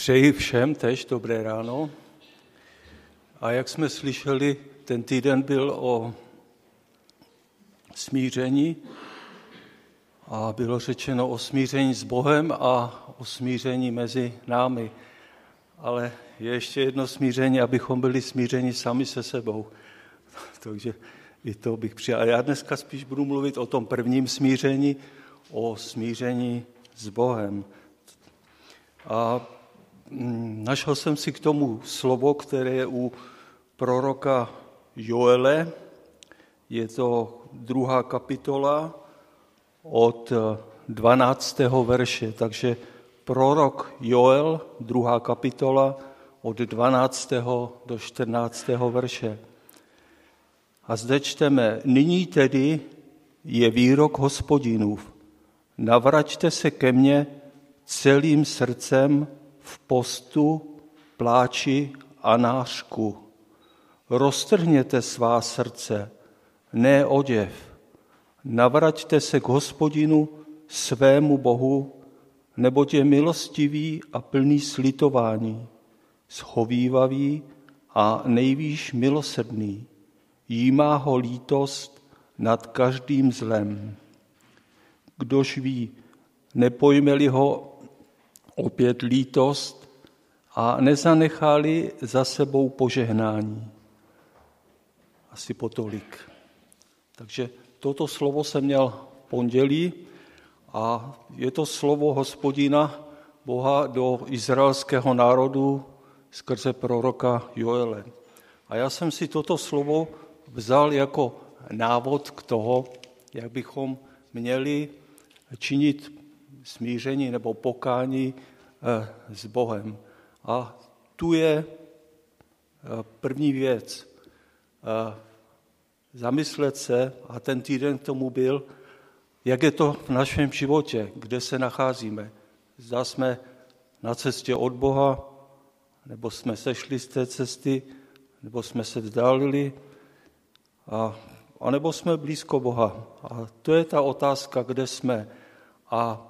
Přeji všem tež dobré ráno. A jak jsme slyšeli, ten týden byl o smíření a bylo řečeno o smíření s Bohem a o smíření mezi námi. Ale je ještě jedno smíření, abychom byli smířeni sami se sebou. Takže i to bych přijal. Já dneska spíš budu mluvit o tom prvním smíření, o smíření s Bohem. A našel jsem si k tomu slovo, které je u proroka Joele. Je to druhá kapitola od 12. verše. Takže prorok Joel, druhá kapitola, od 12. do 14. verše. A zde čteme, nyní tedy je výrok hospodinův. Navraťte se ke mně celým srdcem v postu, pláči a nářku. Roztrhněte svá srdce, ne oděv. Navraťte se k hospodinu svému Bohu, neboť je milostivý a plný slitování, schovývavý a nejvýš milosrdný. Jímá ho lítost nad každým zlem. Kdož ví, nepojmeli ho opět lítost a nezanechali za sebou požehnání. Asi potolik. Takže toto slovo jsem měl v pondělí a je to slovo hospodina Boha do izraelského národu skrze proroka Joele. A já jsem si toto slovo vzal jako návod k toho, jak bychom měli činit smíření nebo pokání eh, s Bohem. A tu je eh, první věc. Eh, zamyslet se, a ten týden k tomu byl, jak je to v našem životě, kde se nacházíme. Zda jsme na cestě od Boha, nebo jsme sešli z té cesty, nebo jsme se vzdálili, a, a nebo jsme blízko Boha. A to je ta otázka, kde jsme. A,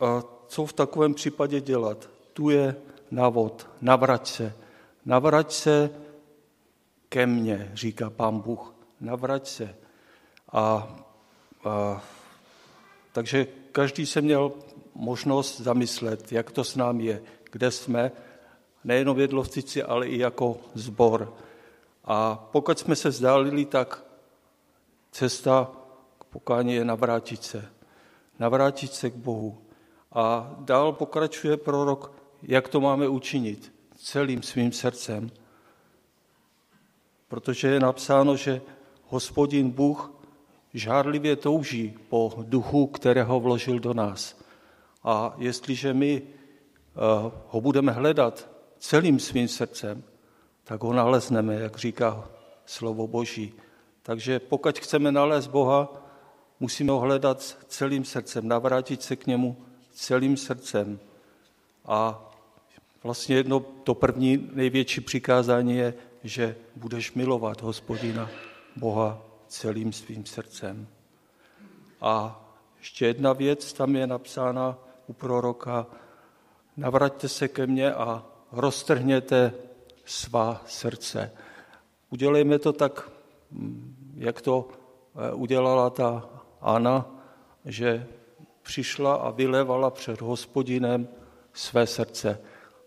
a co v takovém případě dělat? Tu je návod, navrať se. Navrať se ke mně, říká pán Bůh. Navrať se. A, a takže každý se měl možnost zamyslet, jak to s námi je, kde jsme, nejenom Jedlovcici, ale i jako zbor. A pokud jsme se vzdálili, tak cesta k pokání je navrátit se. Navrátit se k Bohu. A dál pokračuje prorok, jak to máme učinit celým svým srdcem. Protože je napsáno, že hospodin Bůh žárlivě touží po duchu, kterého vložil do nás. A jestliže my eh, ho budeme hledat celým svým srdcem, tak ho nalezneme, jak říká slovo Boží. Takže pokud chceme nalézt Boha, musíme ho hledat celým srdcem, navrátit se k němu celým srdcem. A vlastně jedno, to první největší přikázání je, že budeš milovat hospodina Boha celým svým srdcem. A ještě jedna věc tam je napsána u proroka, navraťte se ke mně a roztrhněte svá srdce. Udělejme to tak, jak to eh, udělala ta Anna, že přišla a vylevala před hospodinem své srdce.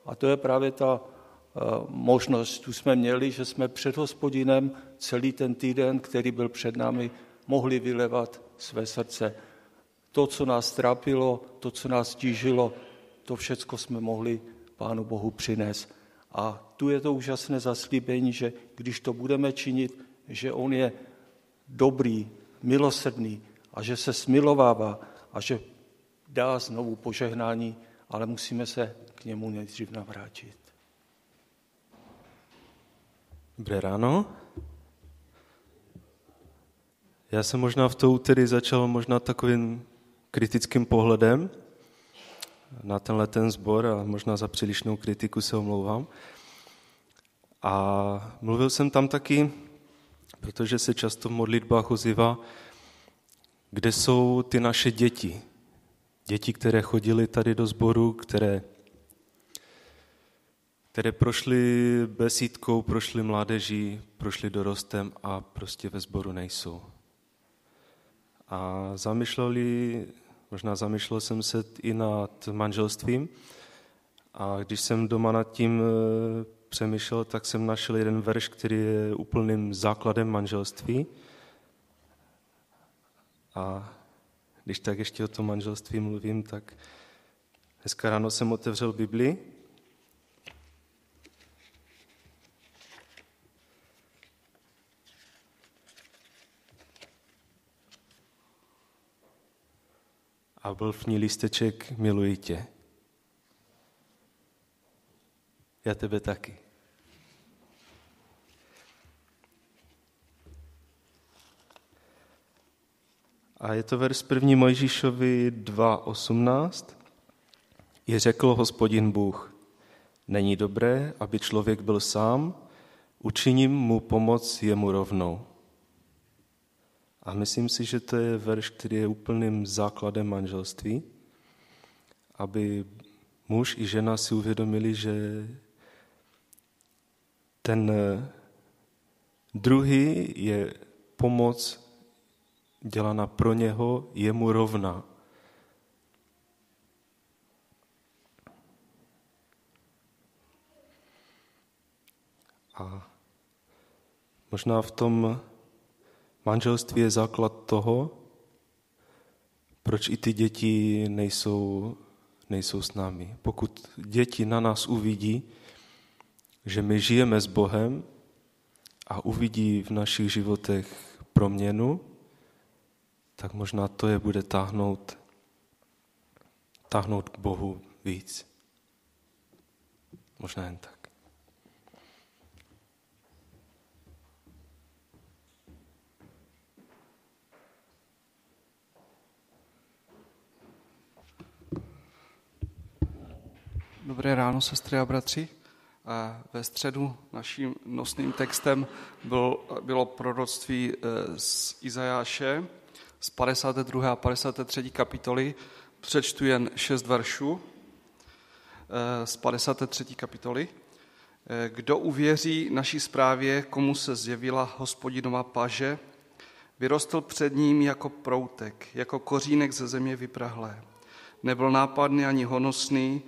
A to je právě ta eh, možnost, tu jsme měli, že jsme před hospodinem celý ten týden, který byl před námi, mohli vylevat své srdce. To, co nás trápilo, to, co nás tížilo, to všecko jsme mohli Pánu Bohu přinést. A tu je to úžasné zaslíbení, že když to budeme činit, že On je dobrý, milosrdný a že se smilovává a že dá znovu požehnání, ale musíme se k němu nejdřív navrátit. Dobré ráno. Já jsem možná v to úterý začal možná takovým kritickým pohledem na tenhle ten sbor a možná za přílišnou kritiku se omlouvám. A mluvil jsem tam taky, protože se často v modlitbách ozývá, kde jsou ty naše děti. Děti, které chodily tady do sboru, které které prošly besídkou, prošly mládeží, prošly dorostem a prostě ve sboru nejsou. A zamýšleli, možná zamýšlel jsem se i nad manželstvím a když jsem doma nad tím eh, přemýšlel, tak jsem našel jeden verš, který je úplným základem manželství. A když tak ještě o tom manželství mluvím, tak dneska ráno jsem otevřel Bibli a byl v ní lísteček Miluji tě. Já tebe taky. A je to verš 1. Mojžíšovi 2.18. Je řekl hospodin Bůh, není dobré, aby člověk byl sám, učiním mu pomoc jemu rovnou. A myslím si, že to je verš, který je úplným základem manželství, aby muž i žena si uvědomili, že ten druhý je pomoc dělaná pro něho, jemu rovná. A možná v tom manželství je základ toho, proč i ty děti nejsou, nejsou s námi. Pokud děti na nás uvidí, že my žijeme s Bohem a uvidí v našich životech proměnu, tak možná to je bude táhnout, táhnout k Bohu víc. Možná jen tak. Dobré ráno, sestry a bratři. Ve středu naším nosným textem byl, bylo proroctví eh, z Izajáše z 52. a 53. kapitoly. Přečtu jen šest veršů eh, z 53. kapitoly. Eh, kdo uvěří naší zprávě, komu se zjevila hospodinova paže, vyrostl před ním jako proutek, jako kořínek ze země vyprahlé. Nebyl nápadný ani honosný,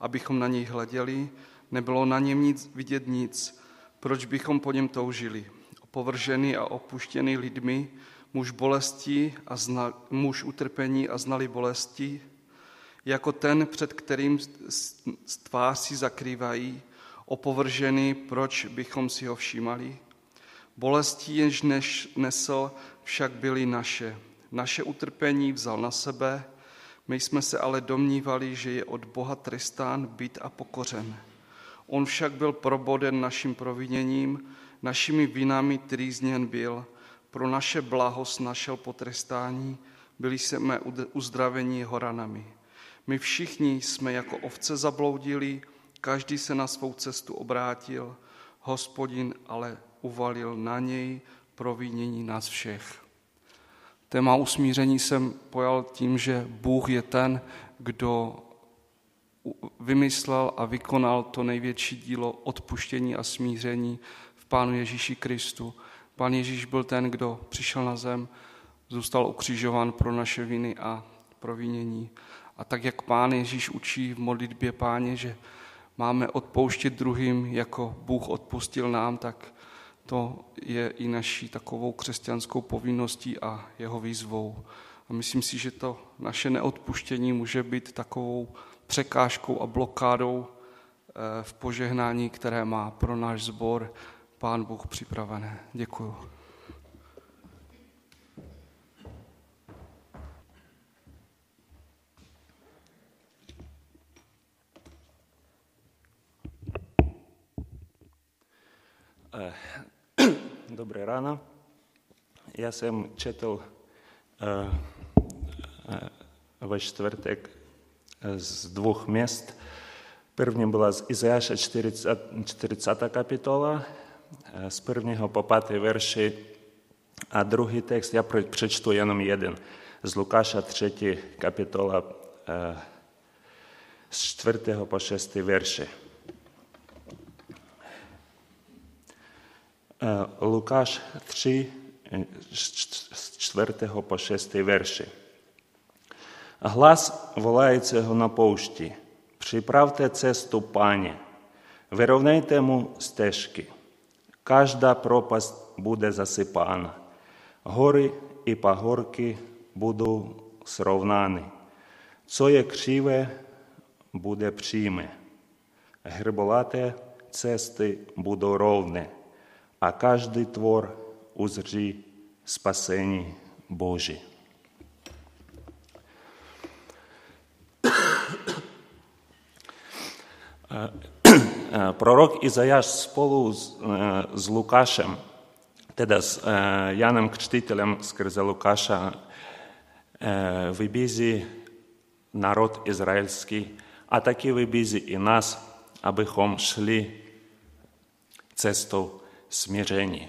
abychom na něj hleděli, nebylo na něm nic vidět nic, proč bychom po něm toužili. Opovržený a opuštěný lidmi, muž bolesti a zna, muž utrpení a znali bolesti, jako ten, před kterým tvář si zakrývají, opovržený, proč bychom si ho všímali. Bolesti, jenž než nesl, však byly naše. Naše utrpení vzal na sebe, my jsme se ale domnívali, že je od Boha trestán, byt a pokořen. On však byl proboden naším proviněním, našimi vinami trýzněn byl, pro naše blahost našel potrestání, byli jsme uzdraveni jeho ranami. My všichni jsme jako ovce zabloudili, každý se na svou cestu obrátil, hospodin ale uvalil na něj provinění nás všech. Téma usmíření jsem pojal tím, že Bůh je ten, kdo vymyslel a vykonal to největší dílo odpuštění a smíření v Pánu Ježíši Kristu. Pán Ježíš byl ten, kdo přišel na zem, zůstal ukřižován pro naše viny a provinění. A tak, jak Pán Ježíš učí v modlitbě Páně, že máme odpouštět druhým, jako Bůh odpustil nám, tak to je i naší takovou křesťanskou povinností a jeho výzvou. A myslím si, že to naše neodpuštění může být takovou překážkou a blokádou eh, v požehnání, které má pro náš sbor Pán Bůh připravené. Děkuju. Eh, dobré ráno. Já jsem četl uh, ve čtvrtek z dvou měst. První byla z Izajáša 40, 40 kapitola, z prvního po pátý verši a druhý text, já přečtu jenom jeden, z Lukáša 3. kapitola z čtvrtého po šestý verši. Лукаш 3, з 4 по 6 верші. Глас волається його на пошті. Приправте цесту пані, вирівняйте йому стежки. Кажда пропасть буде засипана, гори і пагорки будуть сровнані, Це є кшиве буде пчиме, гриболате цести будуть ровне, а кожний твор узрі спасені Божі. Е, пророк Ізая сполу е, з Лукашем, teda s Janem Kčtiteljem skrze Lukaša вибізі народ ізраїльський, а таки вибізі і нас, абихом шли цесту смирені.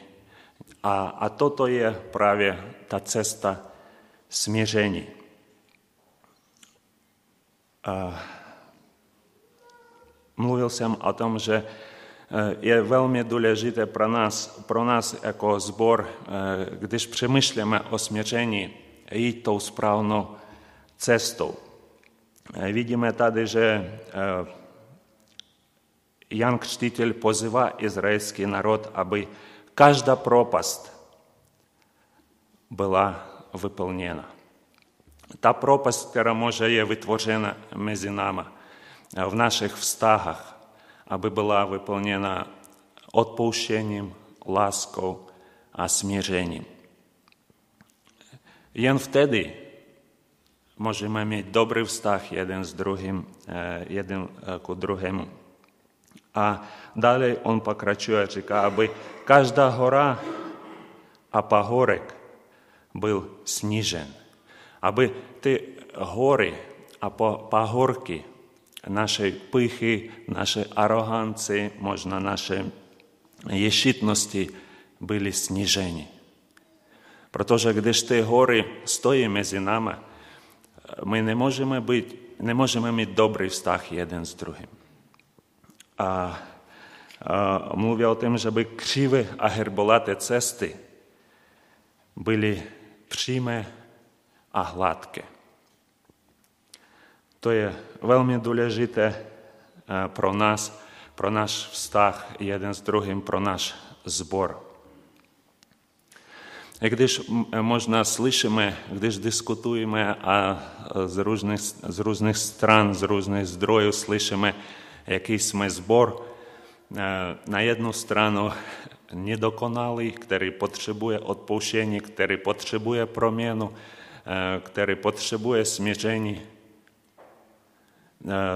А, а то то є праві та цеста смирені. Uh, е, mluvil jsem o tom, že je velmi důležité pro nás, pro nás jako zbor, když přemýšlíme o smíření, jít tou správnou cestou. Vidíme tady, že Jan Křtitel pozývá izraelský národ, aby každá propast byla vyplněna. Ta propast, která může je vytvořena mezi námi v našich vztahách, aby byla vyplněna odpouštěním, láskou a smířením. Jen vtedy můžeme mít dobrý vztah jeden s druhým, jeden k druhému. A dále on pokračuje a říká, aby každá hora a pahorek byl snížen. Aby ty hory a pahorky нашей пихи, нашей ароганції, можно нашей єщитності були сніжені. Протоже, коли ж ти гори стоїть між нами, ми не можемо бути, не можемо мати добрий встах один з другим. А, а мовляв о тим, щоб криві агерболати цести були пряме, а гладкі. – To je velmi důležité pro nás, pro náš vztah jeden s druhým, pro náš zbor. I když možná slyšíme, když diskutujeme a z různých, z různých stran, z různých zdrojů slyšíme, jaký jsme zbor, na jednu stranu nedokonalý, který potřebuje odpouštění, který potřebuje proměnu, který potřebuje smíření,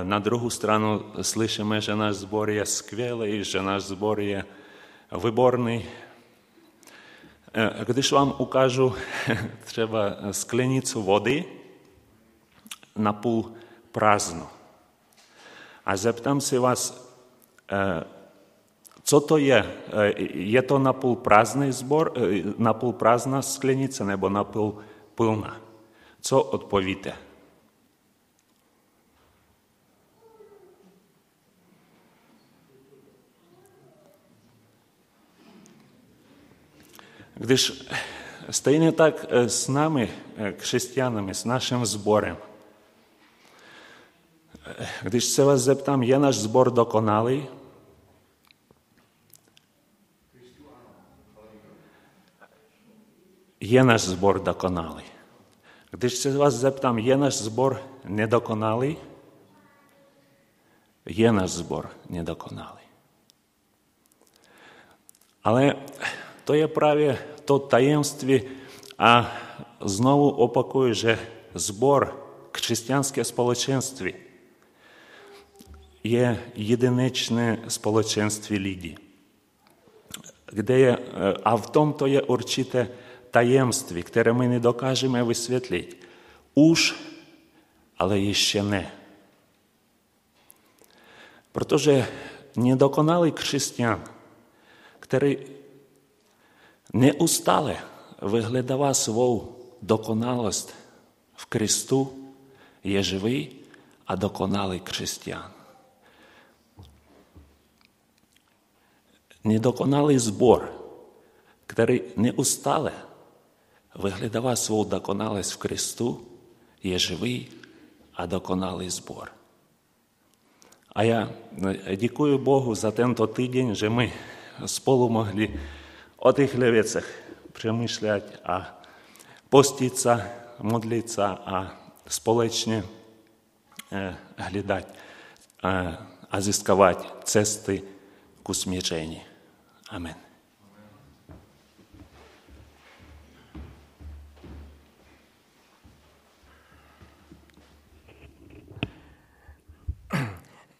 na druhou stranu slyšíme, že náš zbor je skvělý, že náš zbor je výborný. Když vám ukážu třeba sklenicu vody napůl prázdnou a zeptám se vás, co to je? Je to napůl prázdný zbor, napůl prázdná sklenice nebo napůl plná? Co odpovíte? Když stejně tak s námi, křesťanami, s naším zborem, když se vás zeptám, je náš zbor dokonalý? Je náš zbor dokonalý. Když se vás zeptám, je náš zbor nedokonalý? Je náš zbor nedokonalý. Ale to je právě to tajemství a znovu opakuju, že zbor, křesťanské společenství je jedinečné společenství lidí. Kde je, a v tomto je určité tajemství, které my nedokážeme vysvětlit. Už, ale ještě ne. Protože nedokonalý křesťan, který neustále vyhledává svou dokonalost v Kristu, je živý a dokonalý křesťan. Nedokonalý zbor který neustále vyhledává svou dokonalost v Kristu, je živý a dokonalý sbor. A já děkuji Bohu za tento týden, že my spolu mohli o těchto věcech přemýšlet a postit se, modlit se a společně hledat a získávat cesty k usmíření. Amen.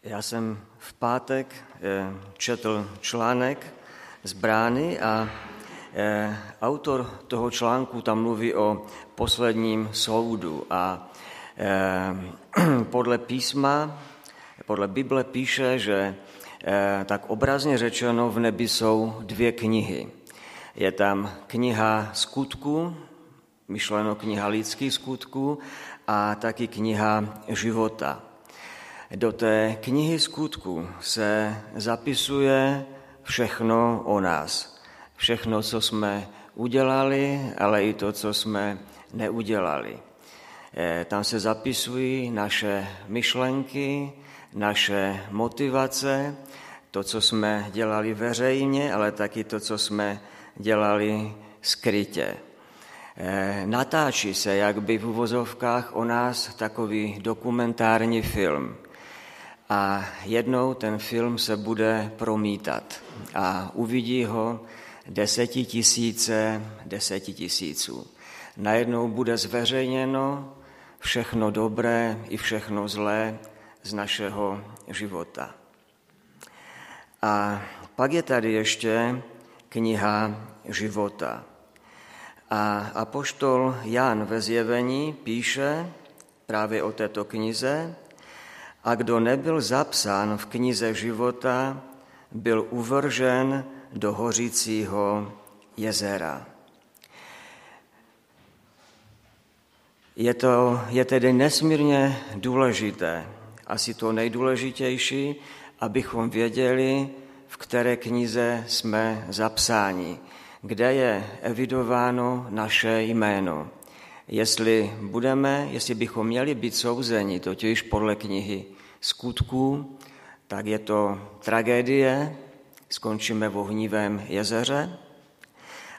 Já jsem v pátek eh, četl článek z brány a eh, autor toho článku tam mluví o posledním soudu a eh, podle písma, podle Bible píše, že tak obrazně řečeno v nebi jsou dvě knihy. Je tam kniha skutku, myšleno kniha lidských skutků a taky kniha života. Do té knihy skutku se zapisuje všechno o nás. Všechno, co jsme udělali, ale i to, co jsme neudělali. Eh, tam se zapisují naše myšlenky, naše motivace, to, co jsme dělali veřejně, ale taky to, co jsme dělali skrytě. Eh, natáčí se, jak by v uvozovkách o nás takový dokumentární film a jednou ten film se bude promítat a uvidí ho desetitisíce desetitisíců. Najednou bude zveřejněno všechno dobré i všechno zlé z našeho života. A pak je tady ještě kniha života. A apoštol Jan ve zjevení píše právě o této knize, a kdo nebyl zapsán v knize života, byl uvržen do hořícího jezera. Je, to, je tedy nesmírně důležité, asi to nejdůležitější, abychom věděli, v které knize jsme zapsáni, kde je evidováno naše jméno jestli budeme, jestli bychom měli být souzeni, totiž podle knihy skutků, tak je to tragédie, skončíme v ohnivém jezeře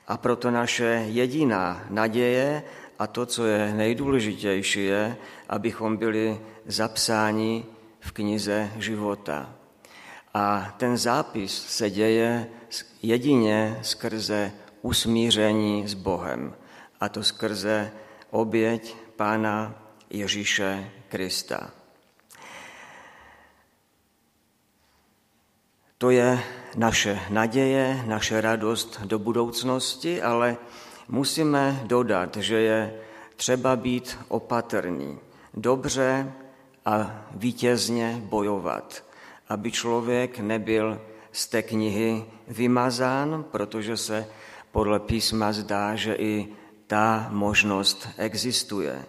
a proto naše jediná naděje a to, co je nejdůležitější, je, abychom byli zapsáni v knize života. A ten zápis se děje jedině skrze usmíření s Bohem, a to skrze oběť Pána Ježíše Krista. To je naše naděje, naše radost do budoucnosti, ale musíme dodat, že je třeba být opatrný, dobře a vítězně bojovat, aby člověk nebyl z té knihy vymazán, protože se podle písma zdá, že i ta možnost existuje.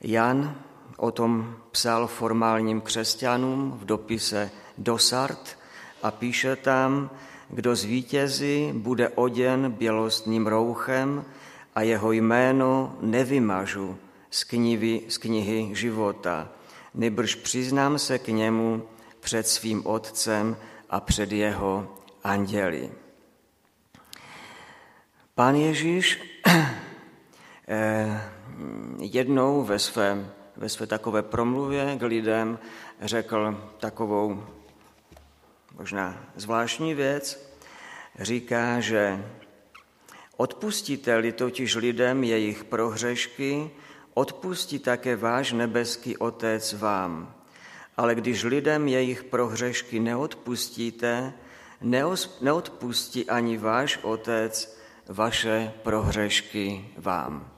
Jan o tom psal formálním křesťanům v dopise Dosart a píše tam, kdo zvítězí, bude oděn bělostným rouchem a jeho jméno nevymažu z knihy, z knihy života, nebrž přiznám se k němu před svým otcem a před jeho anděli. Pán Ježíš jednou ve své, ve své takové promluvě k lidem řekl takovou možná zvláštní věc. Říká, že odpustíte-li totiž lidem jejich prohřešky, odpustí také váš nebeský Otec vám. Ale když lidem jejich prohřešky neodpustíte, neodpustí ani váš Otec, vaše prohřešky vám.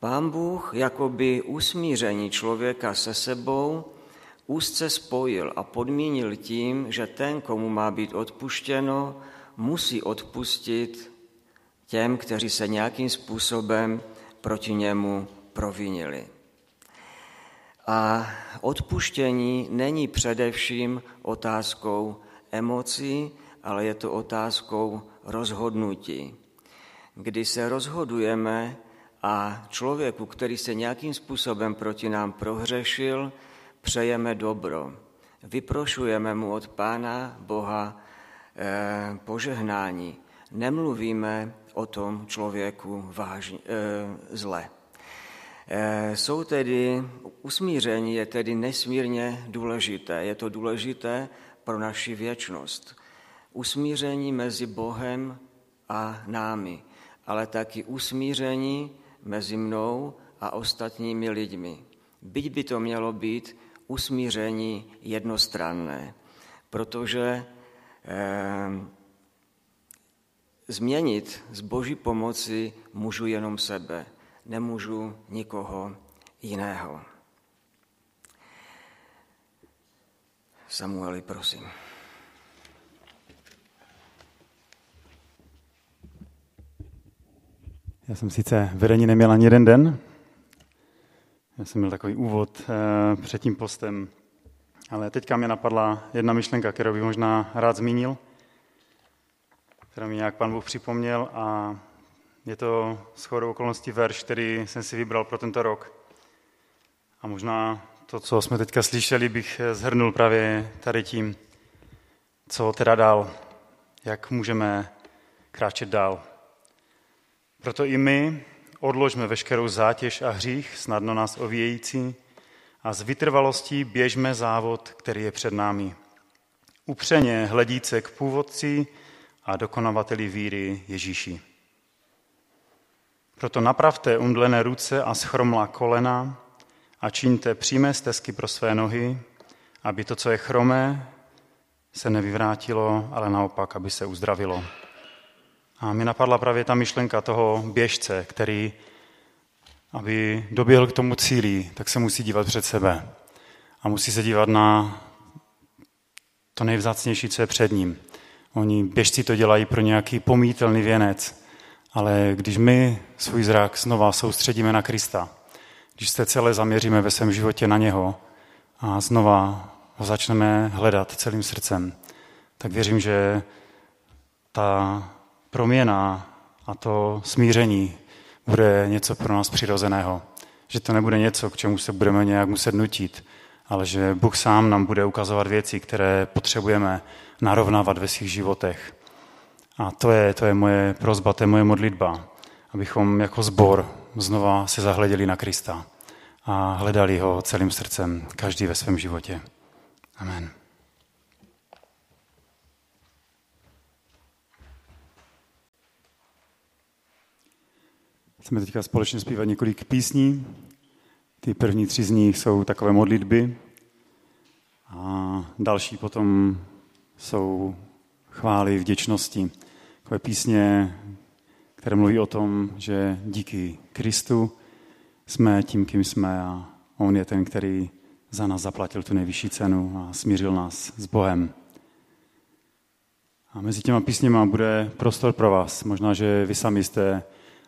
Pán Bůh jakoby usmíření člověka se sebou úzce spojil a podmínil tím, že ten, komu má být odpuštěno, musí odpustit těm, kteří se nějakým způsobem proti němu provinili. A odpuštění není především otázkou emocí, ale je to otázkou rozhodnutí. Kdy se rozhodujeme a člověku, který se nějakým způsobem proti nám prohřešil, přejeme dobro. Vyprošujeme mu od Pána Boha eh, požehnání. Nemluvíme o tom člověku vážně, eh, zle. Eh, jsou tedy, usmíření je tedy nesmírně důležité. Je to důležité pro naši věčnost. Usmíření mezi Bohem a námi, ale taky usmíření mezi mnou a ostatními lidmi. Byť by to mělo být usmíření jednostranné, protože eh, změnit z boží pomoci můžu jenom sebe, nemůžu nikoho jiného. Samueli, prosím. Já jsem sice vedení neměl ani jeden den. Já jsem měl takový úvod eh, před tím postem, ale teďka mě napadla jedna myšlenka, kterou bych možná rád zmínil, kterou mi nějak pan Bůh připomněl a je to shodou okolností verš, který jsem si vybral pro tento rok. A možná to, co jsme teďka slyšeli, bych zhrnul právě tady tím, co teda dál, jak můžeme kráčet dál. Proto i my odložme veškerou zátěž a hřích, snadno nás ovějící, a s vytrvalostí běžme závod, který je před námi. Upřeně hledíce k původci a dokonavateli víry Ježíši. Proto napravte umdlené ruce a schromlá kolena a čiňte přímé stezky pro své nohy, aby to, co je chromé, se nevyvrátilo, ale naopak, aby se uzdravilo. A mi napadla právě ta myšlenka toho běžce, který, aby doběhl k tomu cíli, tak se musí dívat před sebe. A musí se dívat na to nejvzácnější, co je před ním. Oni běžci to dělají pro nějaký pomítelný věnec, ale když my svůj zrak znova soustředíme na Krista, když se celé zaměříme ve svém životě na něho a znova ho začneme hledat celým srdcem, tak věřím, že ta proměna a to smíření bude něco pro nás přirozeného. Že to nebude něco, k čemu se budeme nějak muset nutit, ale že Bůh sám nám bude ukazovat věci, které potřebujeme narovnávat ve svých životech. A to je, to je moje prozba, to je moje modlitba, abychom jako zbor znova se zahleděli na Krista a hledali ho celým srdcem, každý ve svém životě. Amen. Chceme teďka společně zpívat několik písní. Ty první tři z nich jsou takové modlitby a další potom jsou chvály, vděčnosti. Takové písně, které mluví o tom, že díky Kristu jsme tím, kým jsme a On je ten, který za nás zaplatil tu nejvyšší cenu a smířil nás s Bohem. A mezi těma písněma bude prostor pro vás. Možná, že vy sami jste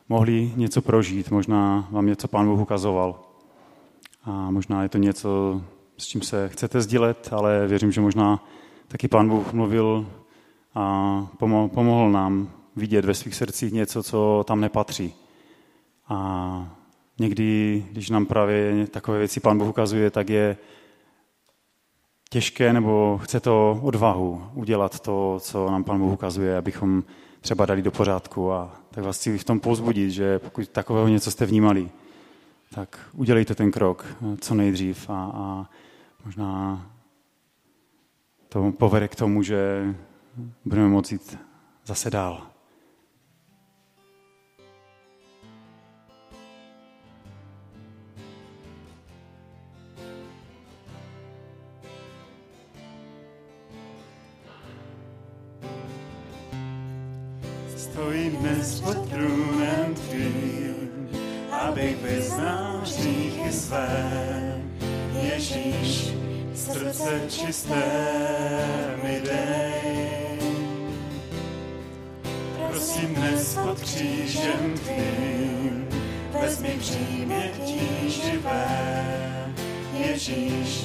mohli něco prožít, možná vám něco Pán Bůh ukazoval. A možná je to něco, s čím se chcete sdílet, ale věřím, že možná taky Pán Bůh mluvil a pomohl nám vidět ve svých srdcích něco, co tam nepatří. A někdy, když nám právě takové věci Pán Bůh ukazuje, tak je těžké nebo chce to odvahu udělat to, co nám Pán Bůh ukazuje, abychom třeba dali do pořádku. A tak vás chci v tom pozbudit, že pokud takového něco jste vnímali, tak udělejte ten krok co nejdřív a, a možná to povede k tomu, že budeme moci jít zase dál. Stojím dnes pod trůnem tvým, abych vyznal hříchy své. Ježíš, srdce čisté mi dej. Prosím dnes pod křížem tvým, vezmi přímě živé. Ježíš,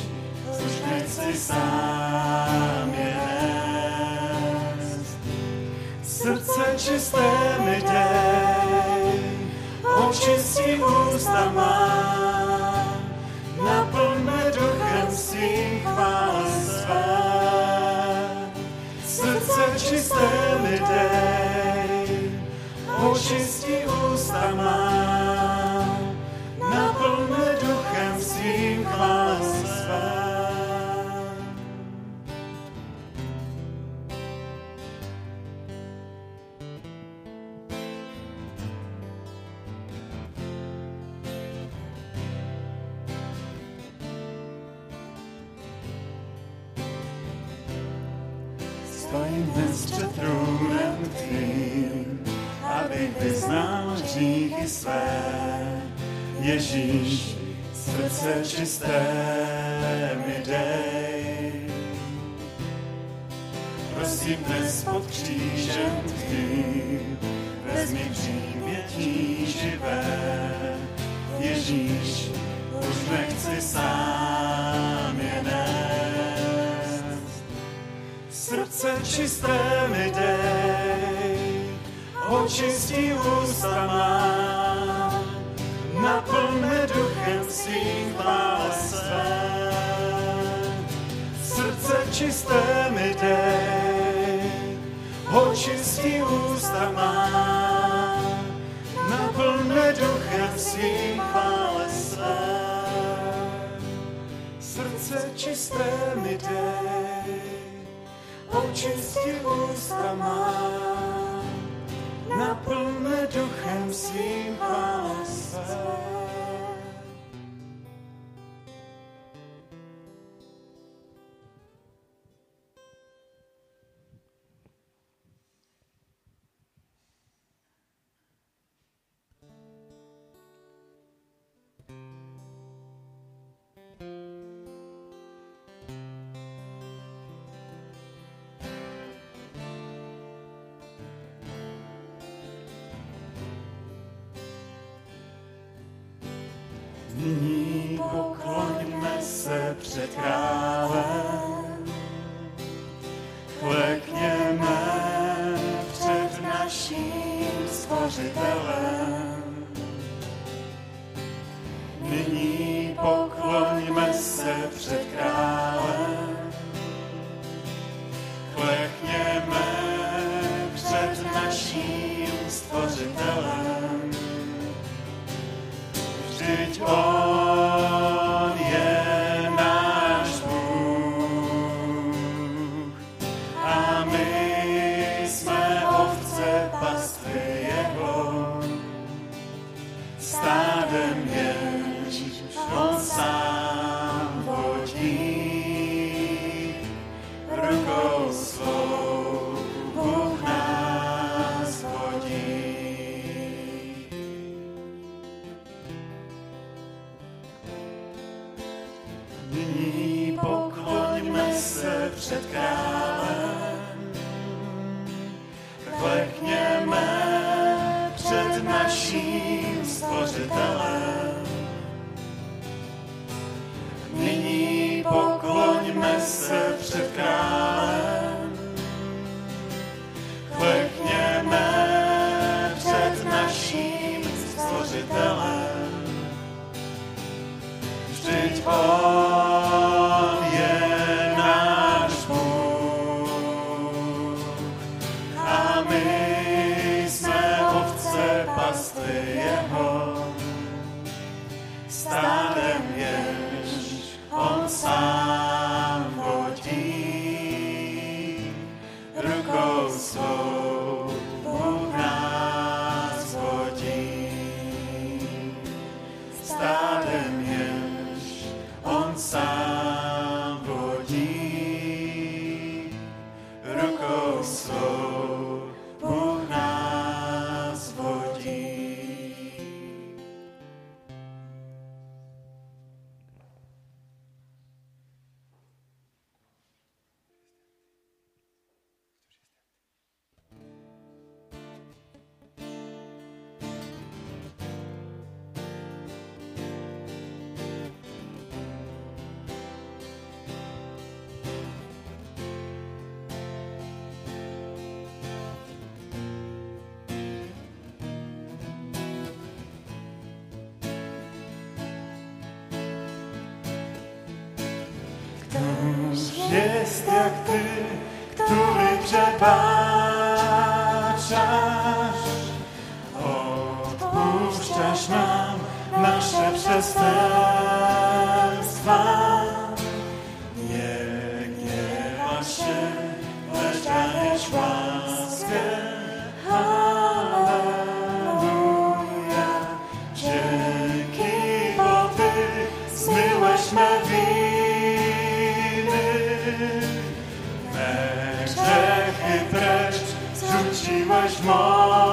už nechci sám je čisté mi dej, očistí ústa má, naplň mne duchem svým chvály své. Srdce čisté mi dej, očistí ústa má, Ježíš, srdce čisté mi dej. Prosím dnes pod křížem tvým, vezmi břímě tíživé. Ježíš, už nechci sám je nést. Srdce čisté mi dej, očistí ústa má, naplň duchem svým chvále své. Srdce čisté mi dej, očistí ústa má, naplň duchem svým své. Srdce čisté mi dej, očistí ústa má, naplň duchem svým chvále své. Se před przebaczasz. Odpuszczasz nam nasze przestępstwa. small.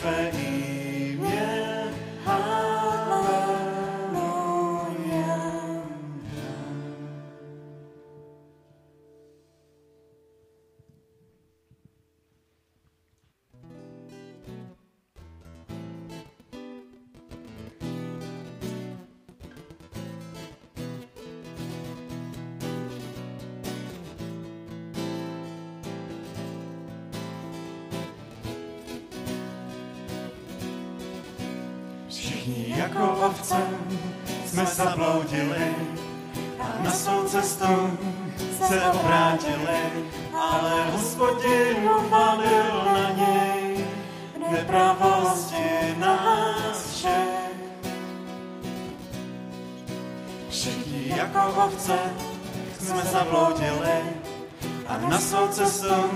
穿一面世，jako ovce jsme zabloudili a na svou cestu se obrátili, ale hospodin uvalil na něj nepravosti nás všech. Všichni jako ovce jsme zabloudili a na svou cestu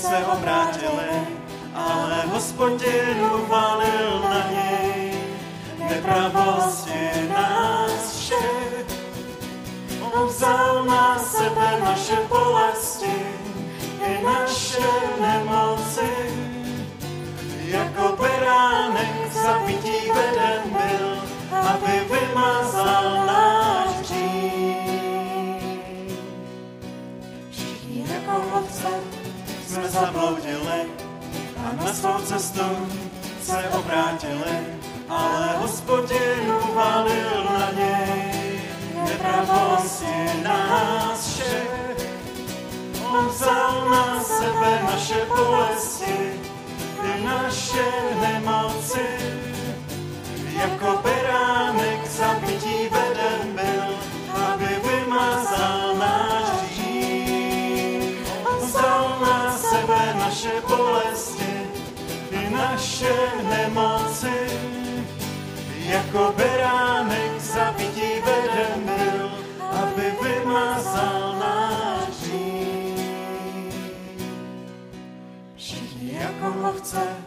se obrátili, ale hospodin uvalil na něj nepravosti nás všech. On vzal na sebe naše bolesti i naše nemoci. Jako beránek zabití veden byl, aby vymazal náš hřích. Všichni jako ovce jsme zabloudili a na svou cestu se obrátili, ale hospodin uvalil na něj nepravosti nás všech. On vzal na sebe naše bolesti i naše nemoci. Jako beránek zabití veden byl, aby vymazal náš hřích. On vzal na sebe naše bolesti i naše nemoci. Jako beránek zabití veden byl, aby vymazal náš. Všichni jako ovce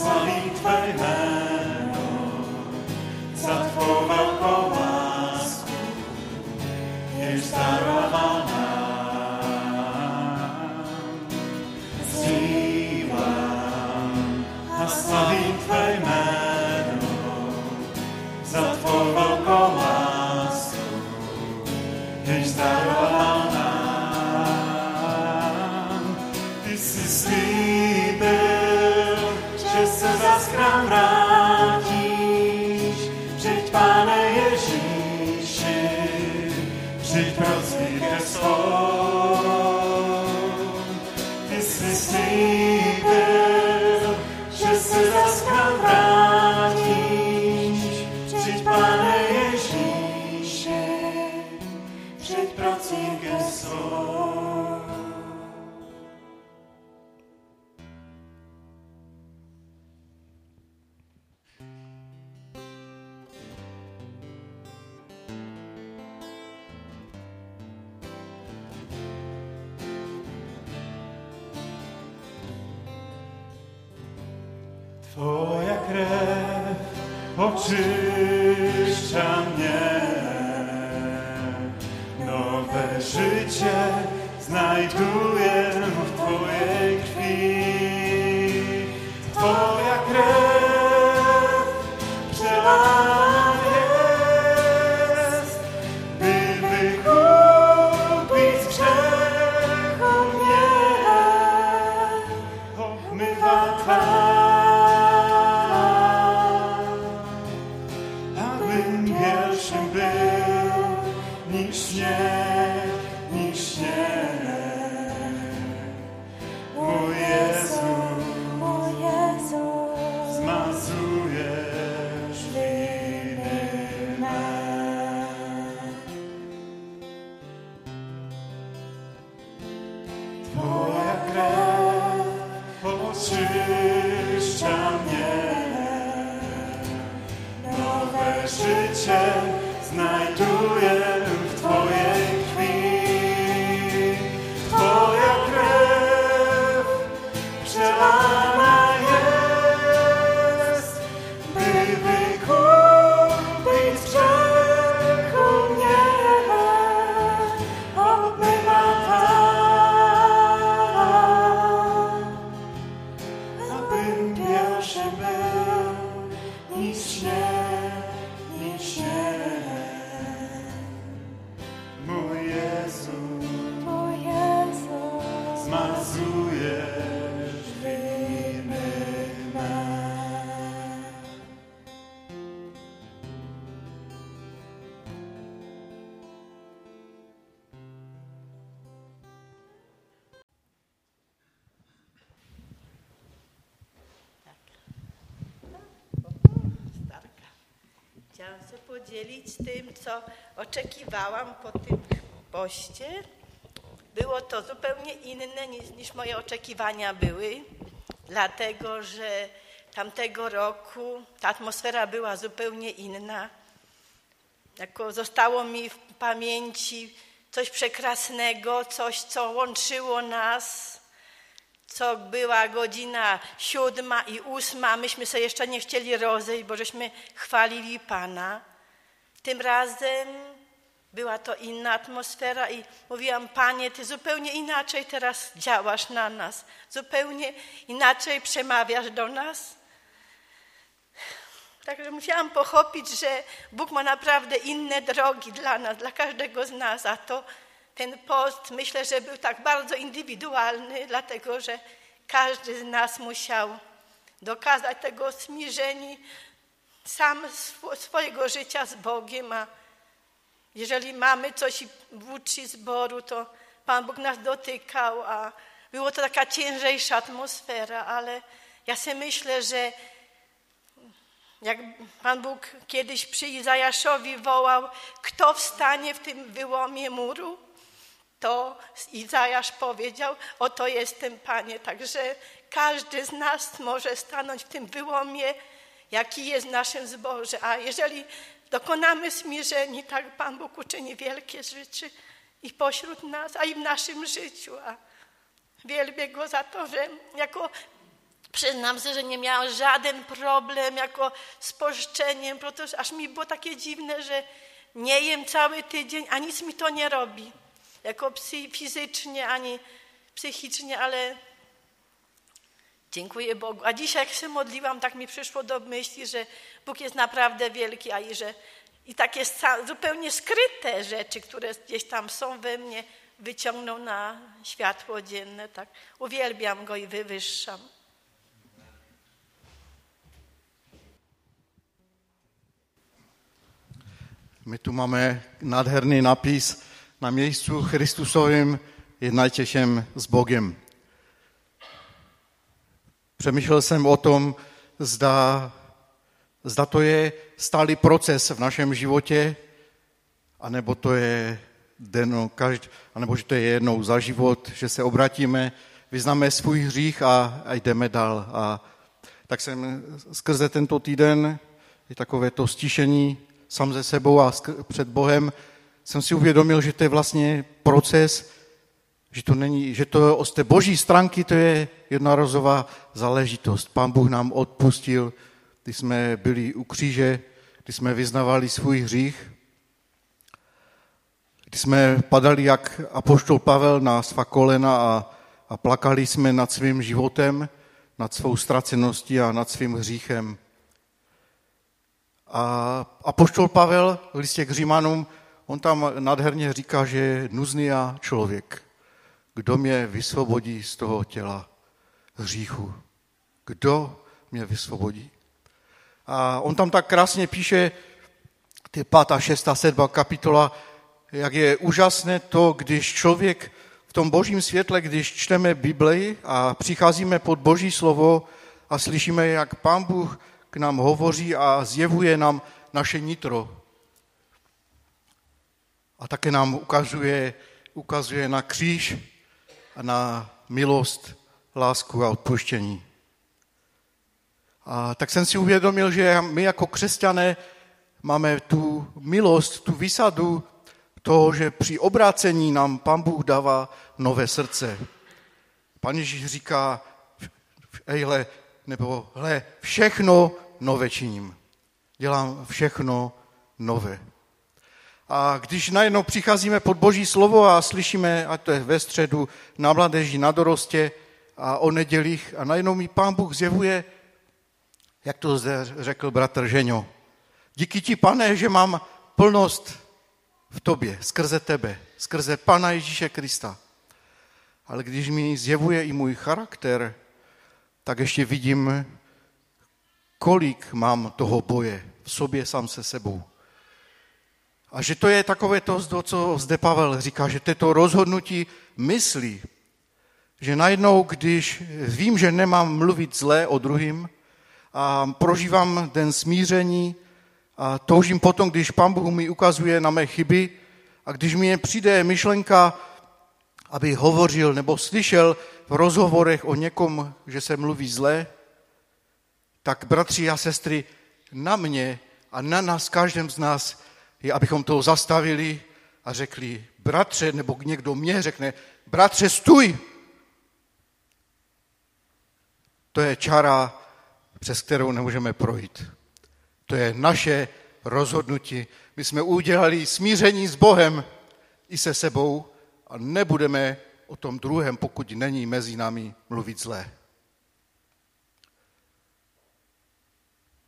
a slavím podzielić tym, co oczekiwałam po tym poście. Było to zupełnie inne niż, niż moje oczekiwania były, dlatego że tamtego roku ta atmosfera była zupełnie inna. Jako zostało mi w pamięci coś przekrasnego, coś, co łączyło nas, co była godzina siódma i ósma, myśmy sobie jeszcze nie chcieli rozejść, bo żeśmy chwalili Pana. Tym razem była to inna atmosfera i mówiłam, Panie, Ty zupełnie inaczej teraz działasz na nas, zupełnie inaczej przemawiasz do nas. Także musiałam pochopić, że Bóg ma naprawdę inne drogi dla nas, dla każdego z nas, a to ten post myślę, że był tak bardzo indywidualny, dlatego że każdy z nas musiał dokazać tego smierzeni sam swo- swojego życia z Bogiem, a jeżeli mamy coś w uczy zboru, to Pan Bóg nas dotykał, a było to taka ciężejsza atmosfera, ale ja sobie myślę, że jak Pan Bóg kiedyś przy Izajaszowi wołał, kto wstanie w tym wyłomie muru, to Izajasz powiedział, oto jestem Panie. Także każdy z nas może stanąć w tym wyłomie, jaki jest naszym zboże. A jeżeli dokonamy smierzeni, tak Pan Bóg uczyni wielkie rzeczy i pośród nas, a i w naszym życiu. A wielbię Go za to, że jako Przyznam się, że nie miałam żaden problem jako z pożyczeniem, aż mi było takie dziwne, że nie jem cały tydzień, a nic mi to nie robi. Jako psy, fizycznie, ani psychicznie, ale dziękuję Bogu. A dzisiaj jak się modliłam, tak mi przyszło do myśli, że Bóg jest naprawdę wielki, a i że i takie zupełnie skryte rzeczy, które gdzieś tam są we mnie, wyciągnął na światło dzienne. Tak. Uwielbiam Go i wywyższam. My tu máme nádherný napis na miejscu Chrystusowym jednajcie się z Bogiem. Przemýšlel jsem o tom, zda, zda to je stálý proces v našem životě, anebo to je den, každý, anebo že to je jednou za život, že se obratíme, vyznáme svůj hřích a, a jdeme dál. A tak jsem skrze tento týden je takové to stišení sám ze sebou a před Bohem jsem si uvědomil, že to je vlastně proces, že to není, že to z té boží stránky to je jednorozová záležitost. Pán Bůh nám odpustil, když jsme byli u kříže, když jsme vyznavali svůj hřích, když jsme padali jak apoštol Pavel na svá kolena a, a plakali jsme nad svým životem, nad svou ztraceností a nad svým hříchem. A apoštol Pavel v listě k Římanům, on tam nádherně říká, že je nuzný a člověk. Kdo mě vysvobodí z toho těla hříchu? Kdo mě vysvobodí? A on tam tak krásně píše, ty pátá, šestá, sedma kapitola, jak je úžasné to, když člověk v tom božím světle, když čteme Bibli a přicházíme pod boží slovo a slyšíme, jak pán Bůh k nám hovoří a zjevuje nám naše nitro. A také nám ukazuje, ukazuje na kříž na milost, lásku a odpuštění. A tak jsem si uvědomil, že my jako křesťané máme tu milost, tu vysadu toho, že při obrácení nám Pán Bůh dává nové srdce. Pan Ježíš říká, ejhle, nebo hle, všechno nové činím. Dělám všechno nové. A když najednou přicházíme pod Boží slovo a slyšíme, ať to je ve středu, na mladeži, na dorostě a o nedělích, a najednou mi Pán Bůh zjevuje, jak to zde řekl bratr Ženio. Díky ti, pane, že mám plnost v tobě, skrze tebe, skrze Pana Ježíše Krista. Ale když mi zjevuje i můj charakter, tak ještě vidím, kolik mám toho boje v sobě sám se sebou. A že to je takové to, co zde Pavel říká, že to je to rozhodnutí myslí. Že najednou, když vím, že nemám mluvit zlé o druhým a prožívám den smíření a toužím potom, když Pán Bůh mi ukazuje na mé chyby a když mi přijde myšlenka, aby hovořil nebo slyšel v rozhovorech o někom, že se mluví zle, tak bratři a sestry, na mě a na nás, každém z nás, je, abychom to zastavili a řekli, bratře, nebo někdo mě řekne, bratře, stůj! To je čara, přes kterou nemůžeme projít. To je naše rozhodnutí. My jsme udělali smíření s Bohem i se sebou a nebudeme o tom druhém, pokud není mezi námi, mluvit zlé.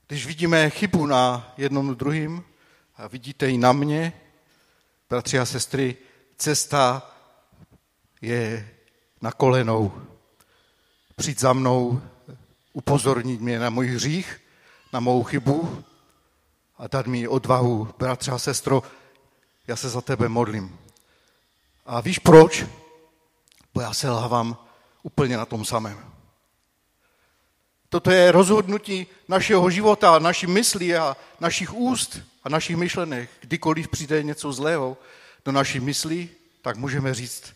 Když vidíme chybu na jednom druhým, a vidíte i na mě, bratři a sestry, cesta je na kolenou. Přijď za mnou, upozornit mě na můj hřích, na mou chybu a dát mi odvahu, bratře a sestro, já se za tebe modlím. A víš proč? Bo já se lávám úplně na tom samém. Toto je rozhodnutí našeho života, naší mysli a našich úst a našich myšlenek. Kdykoliv přijde něco zlého do naší mysli, tak můžeme říct,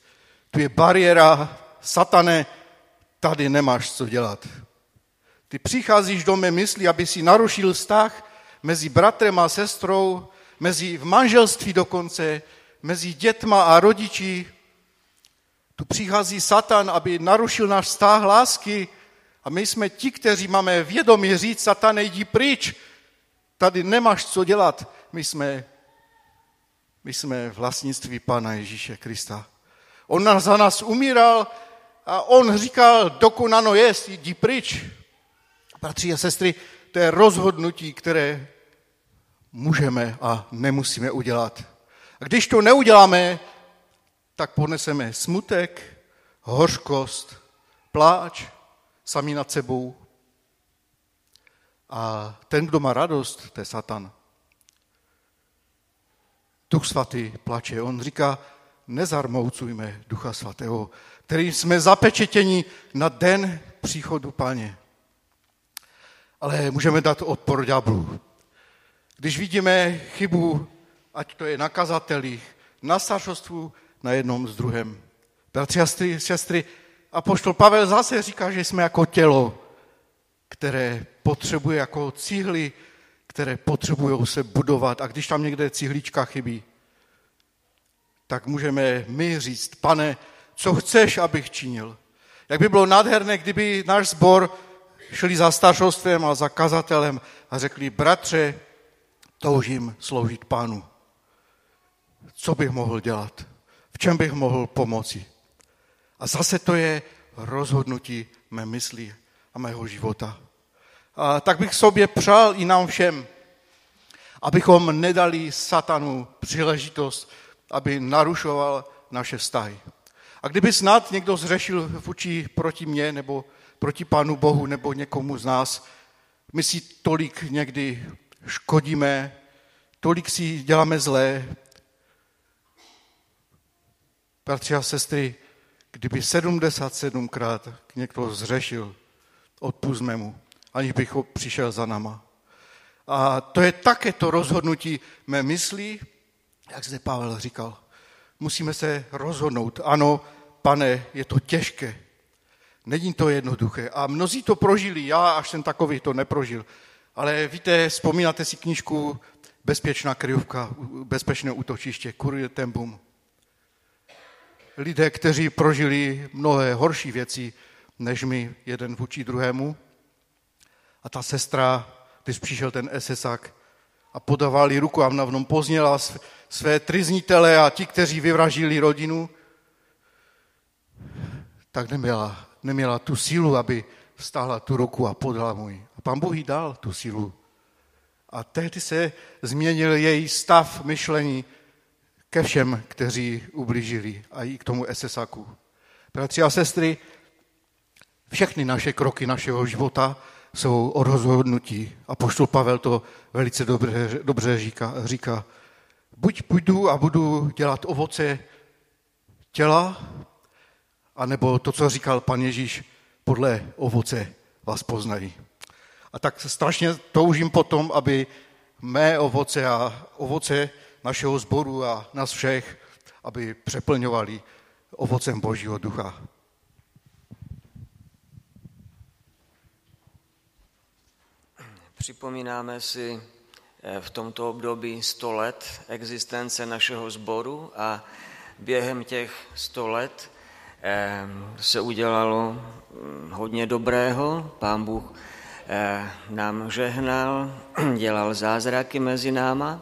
tu je bariéra, satane, tady nemáš co dělat. Ty přicházíš do mé mysli, aby si narušil vztah mezi bratrem a sestrou, mezi v manželství dokonce, mezi dětma a rodiči. Tu přichází Satan, aby narušil náš vztah lásky a my jsme ti, kteří máme vědomí říct, Satan, jdi pryč, tady nemáš co dělat. My jsme, my jsme vlastnictví Pána Ježíše Krista. On za nás umíral a on říkal, dokonano jest, jdi pryč. Bratři a sestry, to je rozhodnutí, které můžeme a nemusíme udělat. A když to neuděláme, tak poneseme smutek, hořkost, pláč, sami nad sebou. A ten, kdo má radost, to je Satan. Duch svatý plače. On říká, nezarmoucujme Ducha svatého, který jsme zapečetěni na den příchodu Páně. Ale můžeme dát odpor ďáblu. Když vidíme chybu, ať to je na kazatelích, na staršostvu, na jednom z druhém. Bratři a sestry, a poštol Pavel zase říká, že jsme jako tělo, které potřebuje jako cihly, které potřebují se budovat. A když tam někde cihlička chybí, tak můžeme my říct, pane, co chceš, abych činil. Jak by bylo nádherné, kdyby náš sbor šli za staršostvem a za kazatelem a řekli, bratře, toužím sloužit pánu. Co bych mohl dělat? V čem bych mohl pomoci? A zase to je rozhodnutí mé mysli a mého života. Tak bych sobě přál i nám všem, abychom nedali satanu příležitost, aby narušoval naše vztahy. A kdyby snad někdo zřešil vůči proti mně nebo proti Pánu Bohu nebo někomu z nás, my si tolik někdy škodíme, tolik si děláme zlé. Bratři a sestry, kdyby 77krát někdo zřešil, odpustme mu, aniž bych přišel za nama. A to je také to rozhodnutí mé mysli, jak zde Pavel říkal. Musíme se rozhodnout. Ano, pane, je to těžké. Není to jednoduché. A mnozí to prožili. Já až jsem takový to neprožil. Ale víte, vzpomínáte si knížku Bezpečná kryjovka, bezpečné útočiště, Curie Tempum. Lidé, kteří prožili mnohé horší věci, než my jeden vůči druhému. A ta sestra, když přišel ten SSák a podávali ruku a v nom pozněla své triznitele a ti, kteří vyvražili rodinu, tak neměla, neměla tu sílu, aby stáhla tu ruku a podala mu ji. A pan Bůh jí dal tu sílu. A tehdy se změnil její stav myšlení ke všem, kteří ublížili a i k tomu SSAku. Bratři a sestry, všechny naše kroky našeho života jsou o rozhodnutí. A poštol Pavel to velice dobře, dobře říká, říká. Buď půjdu a budu dělat ovoce těla, anebo to, co říkal pan Ježíš, podle ovoce vás poznají. A tak strašně toužím potom, aby mé ovoce a ovoce našeho sboru a nás všech, aby přeplňovali ovocem Božího ducha. Připomínáme si eh, v tomto období 100 let existence našeho sboru a během těch 100 let eh, se udělalo hm, hodně dobrého. Pán Bůh eh, nám žehnal, dělal zázraky mezi náma.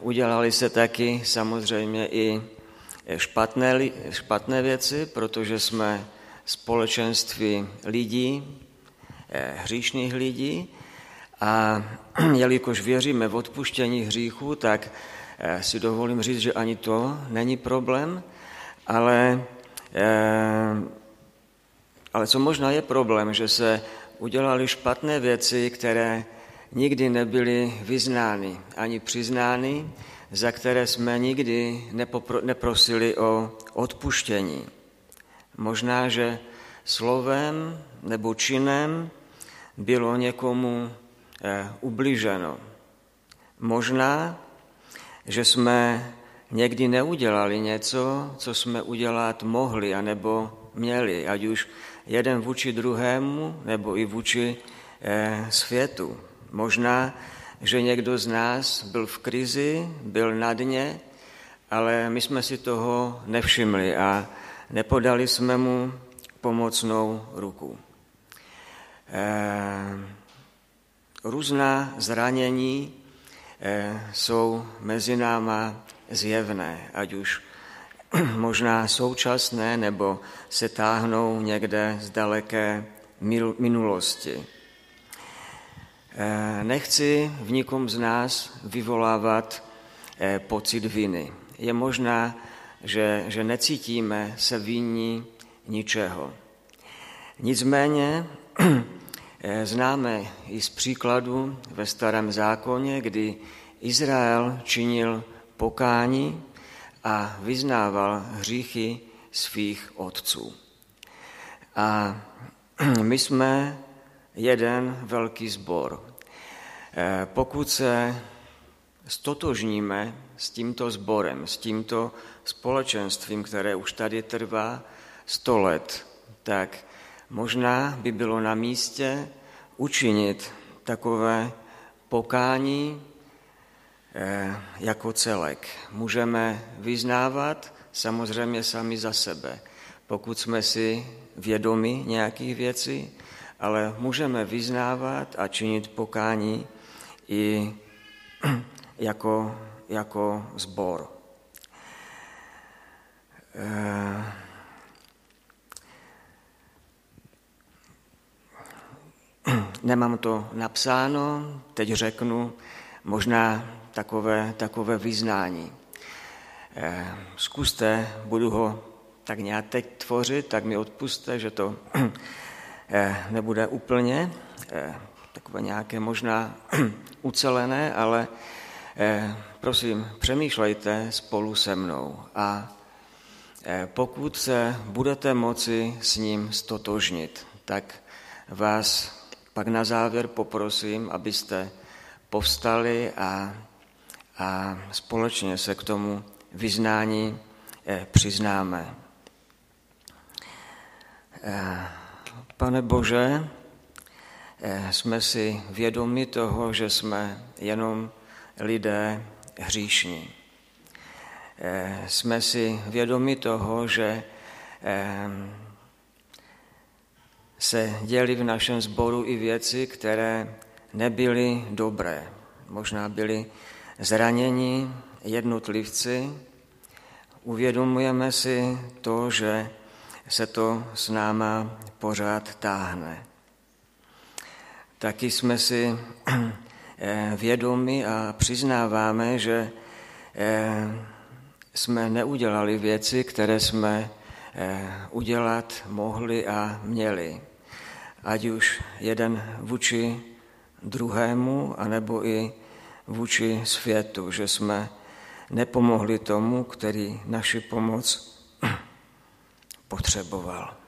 Udělali se taky samozřejmě i špatné, špatné věci, protože jsme společenství lidí, hříšných lidí a jelikož věříme v odpuštění hříchu, tak eh, si dovolím říct, že ani to není problém, ale, eh, ale co možná je problém, že se udělali špatné věci, které nikdy nebyly vyznány ani přiznány, za které jsme nikdy neprosili o odpuštění. Možná, že slovem nebo činem bylo někomu eh, ubliženo. Možná, že jsme někdy neudělali něco, co jsme udělat mohli anebo měli, ať už jeden vůči druhému nebo i vůči eh, světu. Možná, že někdo z nás byl v krizi, byl na dně, ale my jsme si toho nevšimli a nepodali jsme mu pomocnou ruku. Eh, různá zranění eh, jsou mezi náma zjevné, ať už možná současné, nebo se táhnou někde z daleké minulosti. Eh, nechci v nikom z nás vyvolávat pocit viny. Je možná, že, že necítíme se vinní ničeho. Nicméně eh, známe i z příkladu ve starém zákoně, kdy Izrael činil pokání a vyznával hříchy svých otců. A my jsme jeden velký sbor. Eh, pokud se stotožníme s tímto sborem, s tímto společenstvím, které už tady trvá sto let, tak možná by bylo na místě učinit takové pokání eh, jako celek. Můžeme vyznávat samozřejmě sami za sebe, pokud jsme si vědomi nějakých věcí, ale můžeme vyznávat a činit pokání i jako, jako zbor. Nemám to napsáno, teď řeknu možná takové, takové vyznání. Eh, zkuste, budu ho tak nějak teď tvořit, tak mi odpuste, že to eh, nebude úplně takové nějaké možná ucelené, ale prosím, přemýšlejte spolu se mnou a pokud se budete moci s ním stotožnit, tak vás pak na závěr poprosím, abyste povstali a, a společně se k tomu vyznání eh, přiznáme. Eh, pane Bože, eh, jsme si vědomi toho, že jsme jenom lidé hříšní. Jsme si vědomi toho, že se děli v našem sboru i věci, které nebyly dobré. Možná byli zraněni jednotlivci. Uvědomujeme si to, že se to s náma pořád táhne. Taky jsme si eh, vědomi a přiznáváme, že eh, jsme neudělali věci, které jsme udělat mohli a měli. Ať už jeden vůči druhému, anebo i vůči světu, že jsme nepomohli tomu, který naši pomoc potřeboval.